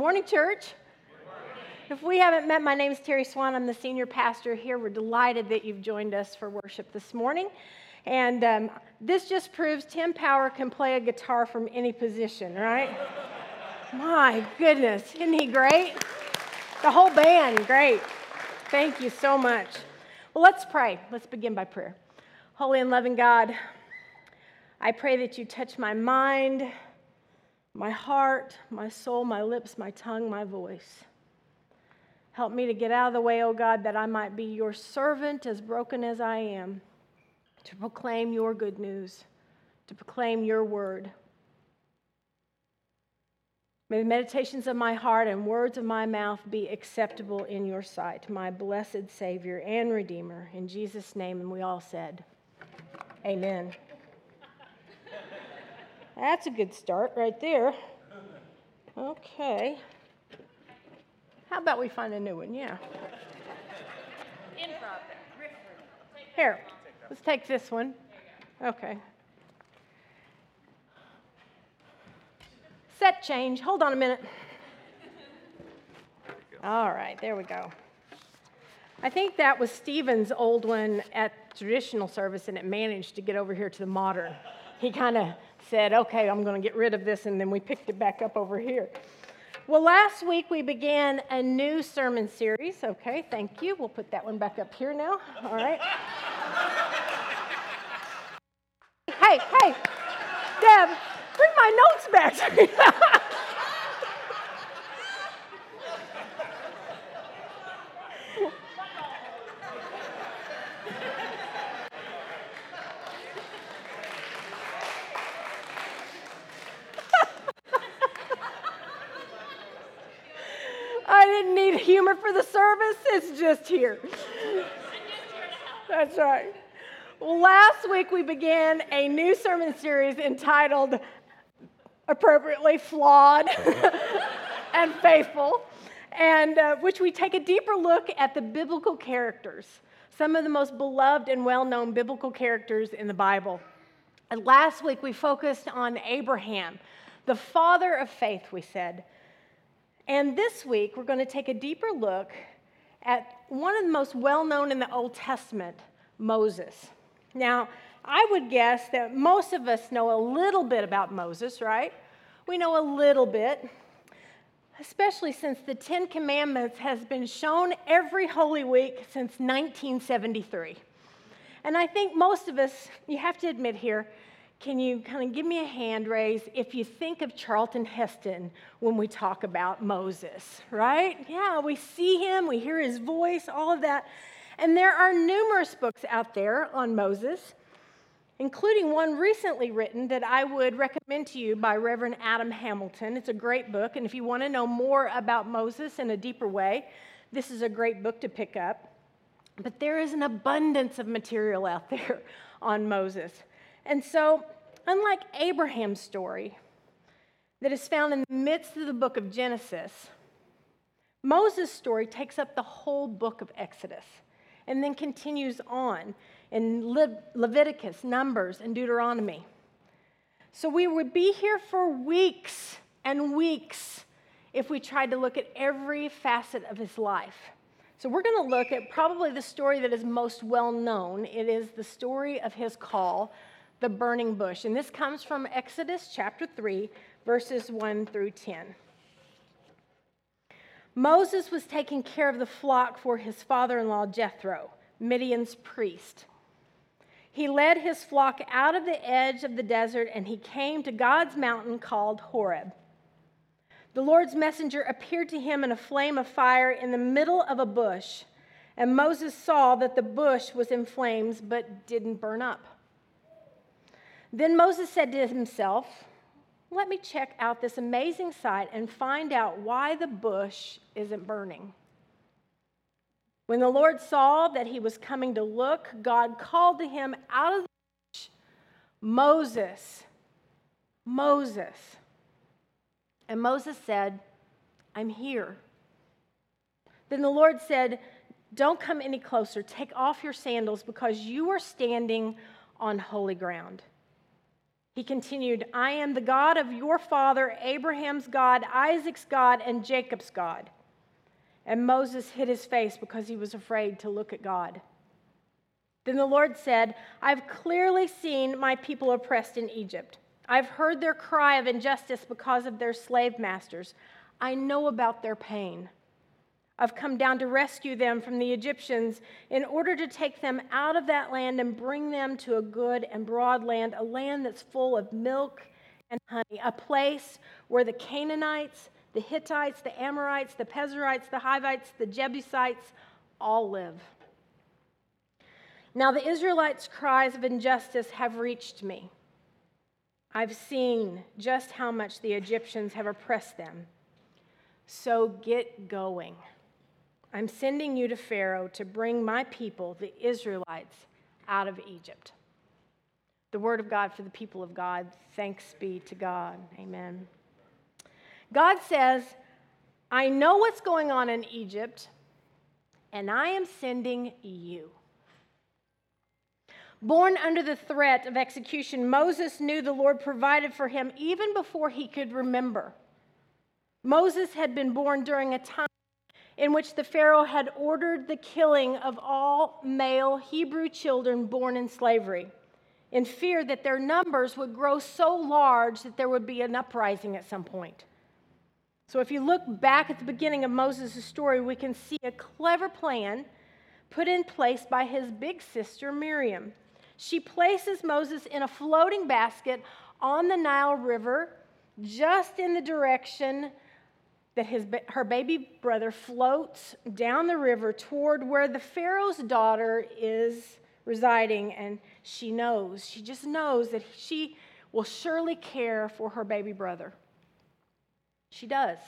Morning, church. If we haven't met, my name is Terry Swan. I'm the senior pastor here. We're delighted that you've joined us for worship this morning. And um, this just proves Tim Power can play a guitar from any position, right? my goodness, isn't he great? The whole band, great. Thank you so much. Well, let's pray. Let's begin by prayer. Holy and loving God, I pray that you touch my mind, my heart, my soul, my lips, my tongue, my voice. Help me to get out of the way, O oh God, that I might be your servant, as broken as I am, to proclaim your good news, to proclaim your word. May the meditations of my heart and words of my mouth be acceptable in your sight, my blessed Savior and Redeemer. In Jesus' name, and we all said, Amen. That's a good start right there. Okay. How about we find a new one? Yeah. Here, let's take this one. Okay. Set change. Hold on a minute. All right, there we go. I think that was Stephen's old one at traditional service, and it managed to get over here to the modern. He kind of said, okay, I'm going to get rid of this, and then we picked it back up over here. Well, last week we began a new sermon series. Okay, thank you. We'll put that one back up here now. All right. hey, hey, Deb, bring my notes back. humor for the service. It's just here. That's right. Last week we began a new sermon series entitled appropriately flawed and faithful, and uh, which we take a deeper look at the biblical characters, some of the most beloved and well known biblical characters in the Bible. And last week we focused on Abraham, the father of faith, we said. And this week, we're going to take a deeper look at one of the most well known in the Old Testament, Moses. Now, I would guess that most of us know a little bit about Moses, right? We know a little bit, especially since the Ten Commandments has been shown every Holy Week since 1973. And I think most of us, you have to admit here, can you kind of give me a hand raise if you think of Charlton Heston when we talk about Moses, right? Yeah, we see him, we hear his voice, all of that. And there are numerous books out there on Moses, including one recently written that I would recommend to you by Reverend Adam Hamilton. It's a great book, and if you want to know more about Moses in a deeper way, this is a great book to pick up. But there is an abundance of material out there on Moses. And so, unlike Abraham's story that is found in the midst of the book of Genesis, Moses' story takes up the whole book of Exodus and then continues on in Le- Leviticus, Numbers, and Deuteronomy. So we would be here for weeks and weeks if we tried to look at every facet of his life. So we're going to look at probably the story that is most well known. It is the story of his call the burning bush. And this comes from Exodus chapter 3, verses 1 through 10. Moses was taking care of the flock for his father in law Jethro, Midian's priest. He led his flock out of the edge of the desert and he came to God's mountain called Horeb. The Lord's messenger appeared to him in a flame of fire in the middle of a bush, and Moses saw that the bush was in flames but didn't burn up. Then Moses said to himself, Let me check out this amazing sight and find out why the bush isn't burning. When the Lord saw that he was coming to look, God called to him out of the bush, Moses, Moses. And Moses said, I'm here. Then the Lord said, Don't come any closer. Take off your sandals because you are standing on holy ground. He continued, I am the God of your father, Abraham's God, Isaac's God, and Jacob's God. And Moses hid his face because he was afraid to look at God. Then the Lord said, I've clearly seen my people oppressed in Egypt. I've heard their cry of injustice because of their slave masters. I know about their pain. I've come down to rescue them from the Egyptians in order to take them out of that land and bring them to a good and broad land, a land that's full of milk and honey, a place where the Canaanites, the Hittites, the Amorites, the Perizzites, the Hivites, the Jebusites all live. Now, the Israelites' cries of injustice have reached me. I've seen just how much the Egyptians have oppressed them. So get going. I'm sending you to Pharaoh to bring my people, the Israelites, out of Egypt. The word of God for the people of God. Thanks be to God. Amen. God says, I know what's going on in Egypt, and I am sending you. Born under the threat of execution, Moses knew the Lord provided for him even before he could remember. Moses had been born during a time in which the Pharaoh had ordered the killing of all male Hebrew children born in slavery, in fear that their numbers would grow so large that there would be an uprising at some point. So, if you look back at the beginning of Moses' story, we can see a clever plan put in place by his big sister Miriam. She places Moses in a floating basket on the Nile River, just in the direction that his, her baby brother floats down the river toward where the Pharaoh's daughter is residing, and she knows, she just knows that she will surely care for her baby brother. She does.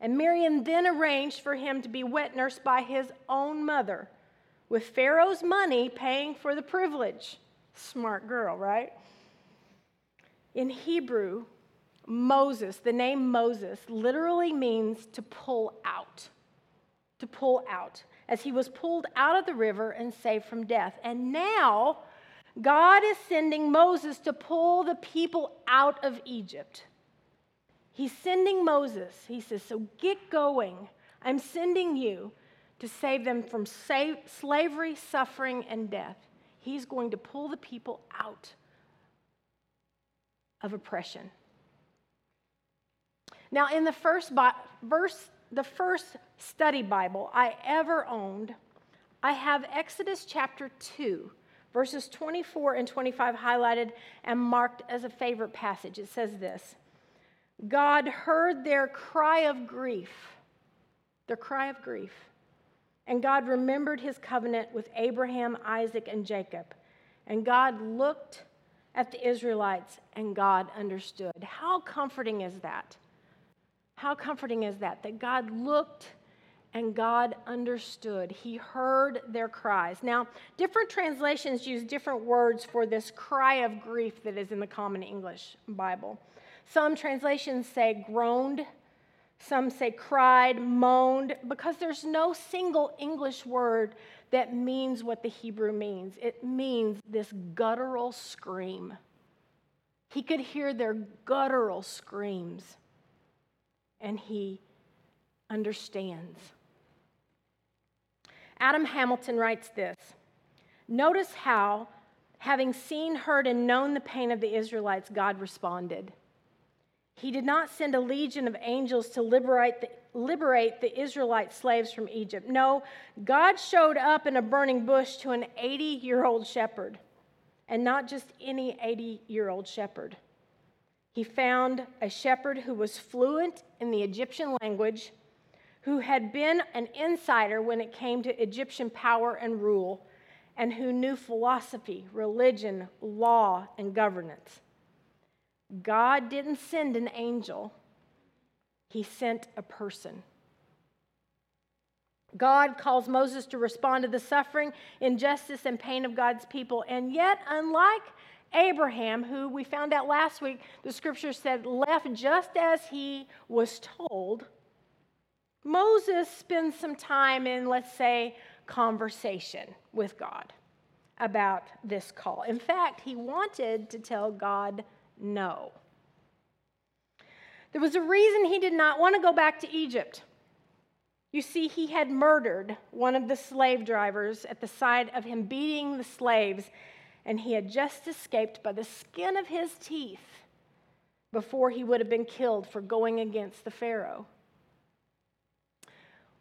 And Miriam then arranged for him to be wet nursed by his own mother, with Pharaoh's money paying for the privilege. Smart girl, right? In Hebrew, Moses, the name Moses, literally means to pull out. To pull out. As he was pulled out of the river and saved from death. And now, God is sending Moses to pull the people out of Egypt. He's sending Moses. He says, So get going. I'm sending you to save them from slavery, suffering, and death. He's going to pull the people out of oppression. Now, in the first Bi- verse, the first study Bible I ever owned, I have Exodus chapter 2, verses 24 and 25 highlighted and marked as a favorite passage. It says this God heard their cry of grief, their cry of grief, and God remembered his covenant with Abraham, Isaac, and Jacob. And God looked at the Israelites and God understood. How comforting is that? How comforting is that? That God looked and God understood. He heard their cries. Now, different translations use different words for this cry of grief that is in the Common English Bible. Some translations say groaned, some say cried, moaned, because there's no single English word that means what the Hebrew means. It means this guttural scream. He could hear their guttural screams and he understands. Adam Hamilton writes this Notice how, having seen, heard, and known the pain of the Israelites, God responded. He did not send a legion of angels to liberate the, liberate the Israelite slaves from Egypt. No, God showed up in a burning bush to an 80 year old shepherd, and not just any 80 year old shepherd. He found a shepherd who was fluent in the Egyptian language, who had been an insider when it came to Egyptian power and rule, and who knew philosophy, religion, law, and governance. God didn't send an angel, He sent a person. God calls Moses to respond to the suffering, injustice, and pain of God's people. And yet, unlike Abraham, who we found out last week, the scripture said left just as he was told, Moses spends some time in, let's say, conversation with God about this call. In fact, he wanted to tell God no. There was a reason he did not want to go back to Egypt. You see, he had murdered one of the slave drivers at the sight of him beating the slaves, and he had just escaped by the skin of his teeth before he would have been killed for going against the Pharaoh.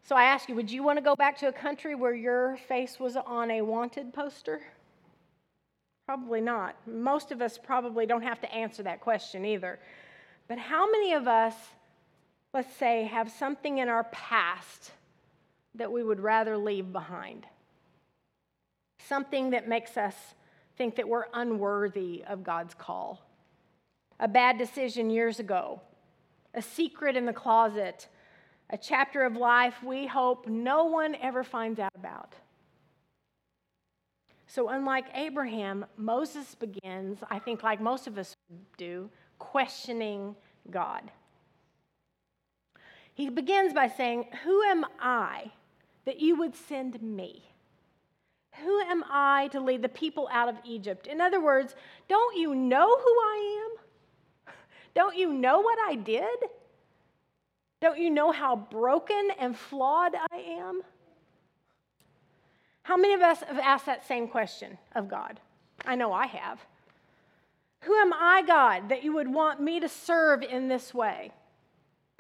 So I ask you, would you want to go back to a country where your face was on a wanted poster? Probably not. Most of us probably don't have to answer that question either. But how many of us, let's say, have something in our past that we would rather leave behind? Something that makes us think that we're unworthy of God's call. A bad decision years ago, a secret in the closet, a chapter of life we hope no one ever finds out about. So, unlike Abraham, Moses begins, I think, like most of us do, questioning God. He begins by saying, Who am I that you would send me? Who am I to lead the people out of Egypt? In other words, don't you know who I am? Don't you know what I did? Don't you know how broken and flawed I am? How many of us have asked that same question of God? I know I have. Who am I, God, that you would want me to serve in this way?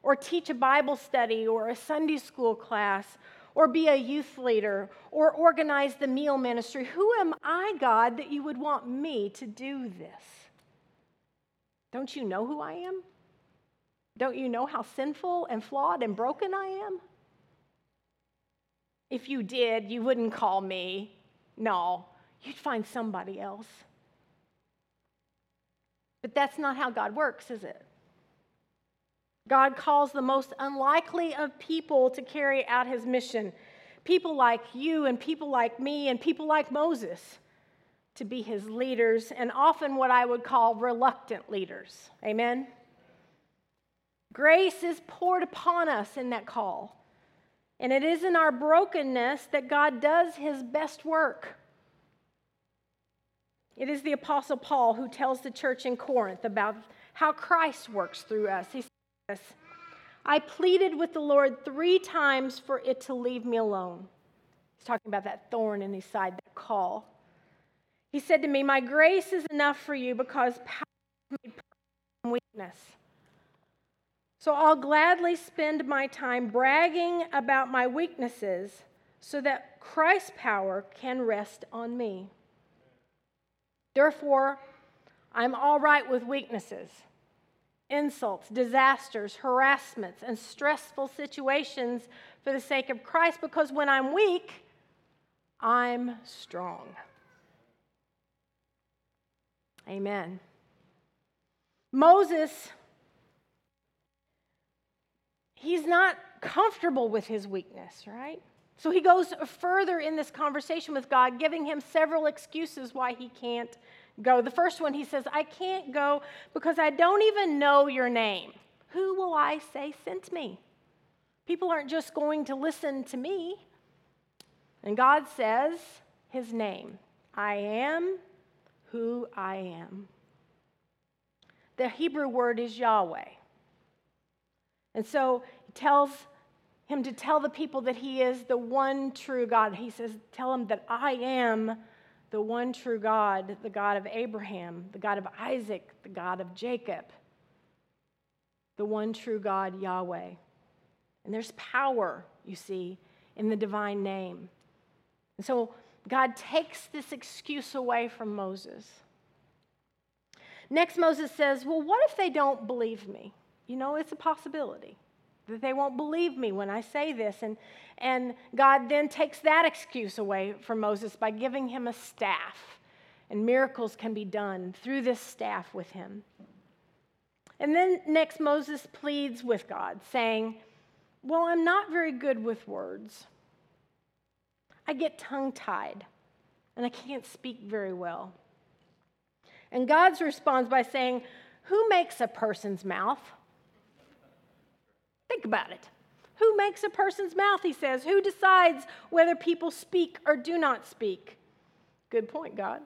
Or teach a Bible study or a Sunday school class or be a youth leader or organize the meal ministry. Who am I, God, that you would want me to do this? Don't you know who I am? Don't you know how sinful and flawed and broken I am? If you did, you wouldn't call me. No, you'd find somebody else. But that's not how God works, is it? God calls the most unlikely of people to carry out his mission. People like you and people like me and people like Moses to be his leaders, and often what I would call reluctant leaders. Amen? Grace is poured upon us in that call. And it is in our brokenness that God does his best work. It is the Apostle Paul who tells the church in Corinth about how Christ works through us. He I pleaded with the Lord three times for it to leave me alone. He's talking about that thorn in his side, that call. He said to me, My grace is enough for you because power is made in weakness. So I'll gladly spend my time bragging about my weaknesses so that Christ's power can rest on me. Therefore, I'm all right with weaknesses, insults, disasters, harassments, and stressful situations for the sake of Christ because when I'm weak, I'm strong. Amen. Moses, he's not comfortable with his weakness, right? So he goes further in this conversation with God, giving him several excuses why he can't go. The first one, he says, I can't go because I don't even know your name. Who will I say sent me? People aren't just going to listen to me. And God says his name I am who I am. The Hebrew word is Yahweh. And so he tells him to tell the people that he is the one true God. He says, Tell them that I am the one true God, the God of Abraham, the God of Isaac, the God of Jacob, the one true God, Yahweh. And there's power, you see, in the divine name. And so God takes this excuse away from Moses. Next, Moses says, Well, what if they don't believe me? You know, it's a possibility that they won't believe me when I say this. And, and God then takes that excuse away from Moses by giving him a staff. And miracles can be done through this staff with him. And then next, Moses pleads with God, saying, Well, I'm not very good with words. I get tongue tied and I can't speak very well. And God responds by saying, Who makes a person's mouth? Think about it. Who makes a person's mouth, he says? Who decides whether people speak or do not speak? Good point, God.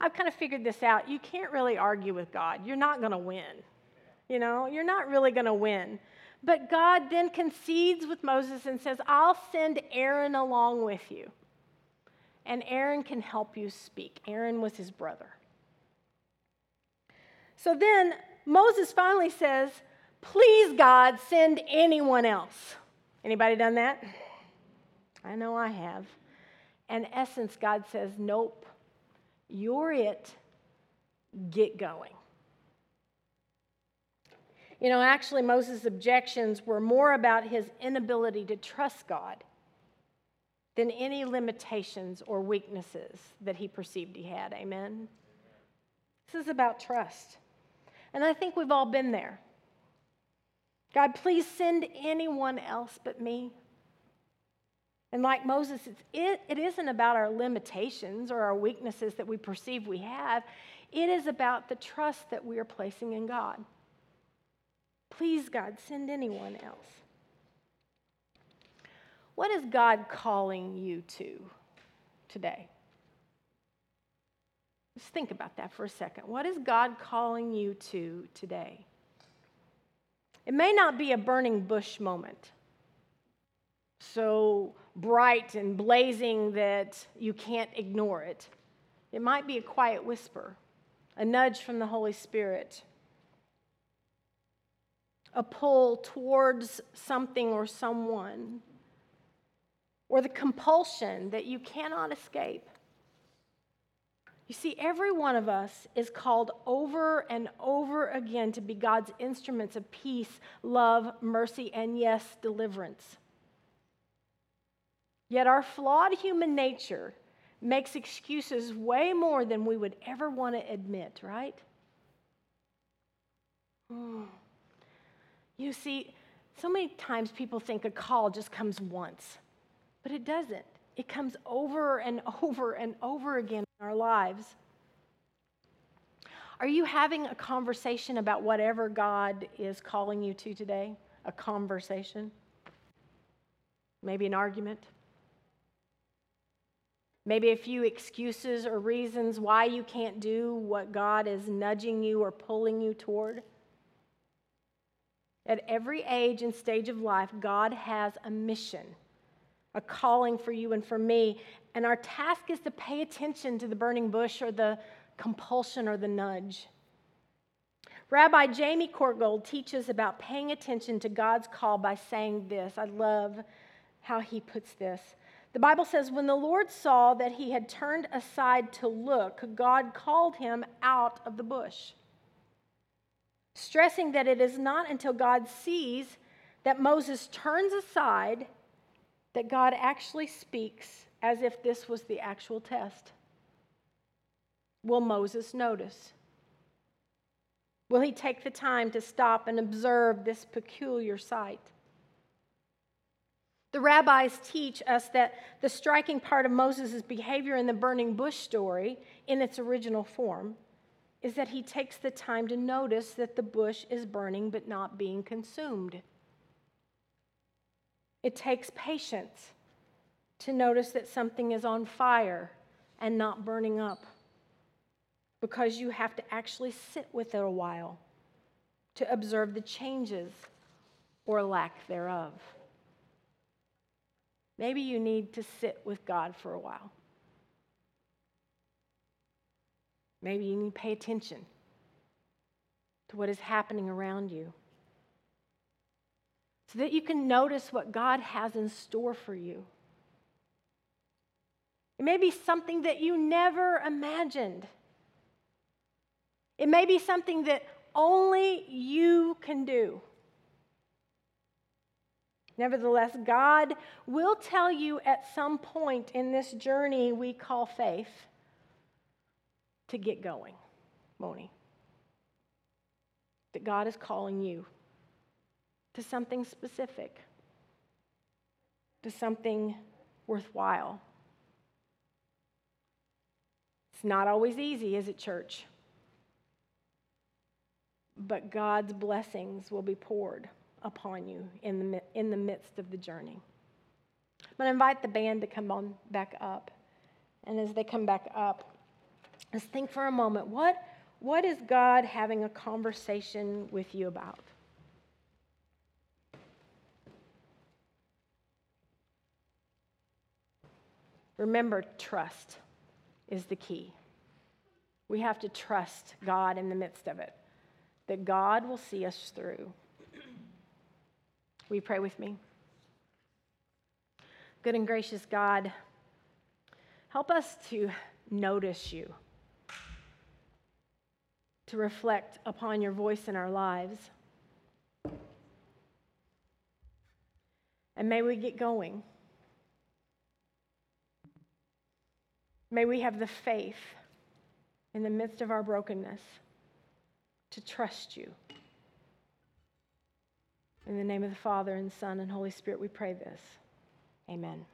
I've kind of figured this out. You can't really argue with God. You're not going to win. You know, you're not really going to win. But God then concedes with Moses and says, I'll send Aaron along with you. And Aaron can help you speak. Aaron was his brother. So then Moses finally says, Please, God, send anyone else. Anybody done that? I know I have. In essence, God says, Nope, you're it. Get going. You know, actually, Moses' objections were more about his inability to trust God than any limitations or weaknesses that he perceived he had. Amen? This is about trust. And I think we've all been there. God, please send anyone else but me. And like Moses, it, it isn't about our limitations or our weaknesses that we perceive we have. It is about the trust that we are placing in God. Please, God, send anyone else. What is God calling you to today? Just think about that for a second. What is God calling you to today? It may not be a burning bush moment, so bright and blazing that you can't ignore it. It might be a quiet whisper, a nudge from the Holy Spirit, a pull towards something or someone, or the compulsion that you cannot escape. You see, every one of us is called over and over again to be God's instruments of peace, love, mercy, and yes, deliverance. Yet our flawed human nature makes excuses way more than we would ever want to admit, right? You see, so many times people think a call just comes once, but it doesn't. It comes over and over and over again in our lives. Are you having a conversation about whatever God is calling you to today? A conversation? Maybe an argument? Maybe a few excuses or reasons why you can't do what God is nudging you or pulling you toward? At every age and stage of life, God has a mission, a calling for you and for me. And our task is to pay attention to the burning bush or the compulsion or the nudge. Rabbi Jamie Korngold teaches about paying attention to God's call by saying this. I love how he puts this. The Bible says, When the Lord saw that he had turned aside to look, God called him out of the bush stressing that it is not until God sees that Moses turns aside that God actually speaks as if this was the actual test. Will Moses notice? Will he take the time to stop and observe this peculiar sight? The rabbis teach us that the striking part of Moses' behavior in the burning bush story, in its original form, is that he takes the time to notice that the bush is burning but not being consumed. It takes patience to notice that something is on fire and not burning up because you have to actually sit with it a while to observe the changes or lack thereof. Maybe you need to sit with God for a while. Maybe you need to pay attention to what is happening around you so that you can notice what God has in store for you. It may be something that you never imagined. It may be something that only you can do. Nevertheless, God will tell you at some point in this journey we call faith to get going, Moni. That God is calling you to something specific, to something worthwhile. It's not always easy, is it, church? But God's blessings will be poured upon you in the, in the midst of the journey. I'm going to invite the band to come on back up. And as they come back up, Let's think for a moment. What, what is God having a conversation with you about? Remember, trust is the key. We have to trust God in the midst of it, that God will see us through. You pray with me? Good and gracious God, help us to notice you, to reflect upon your voice in our lives. And may we get going. May we have the faith in the midst of our brokenness to trust you. In the name of the Father, and Son, and Holy Spirit, we pray this. Amen.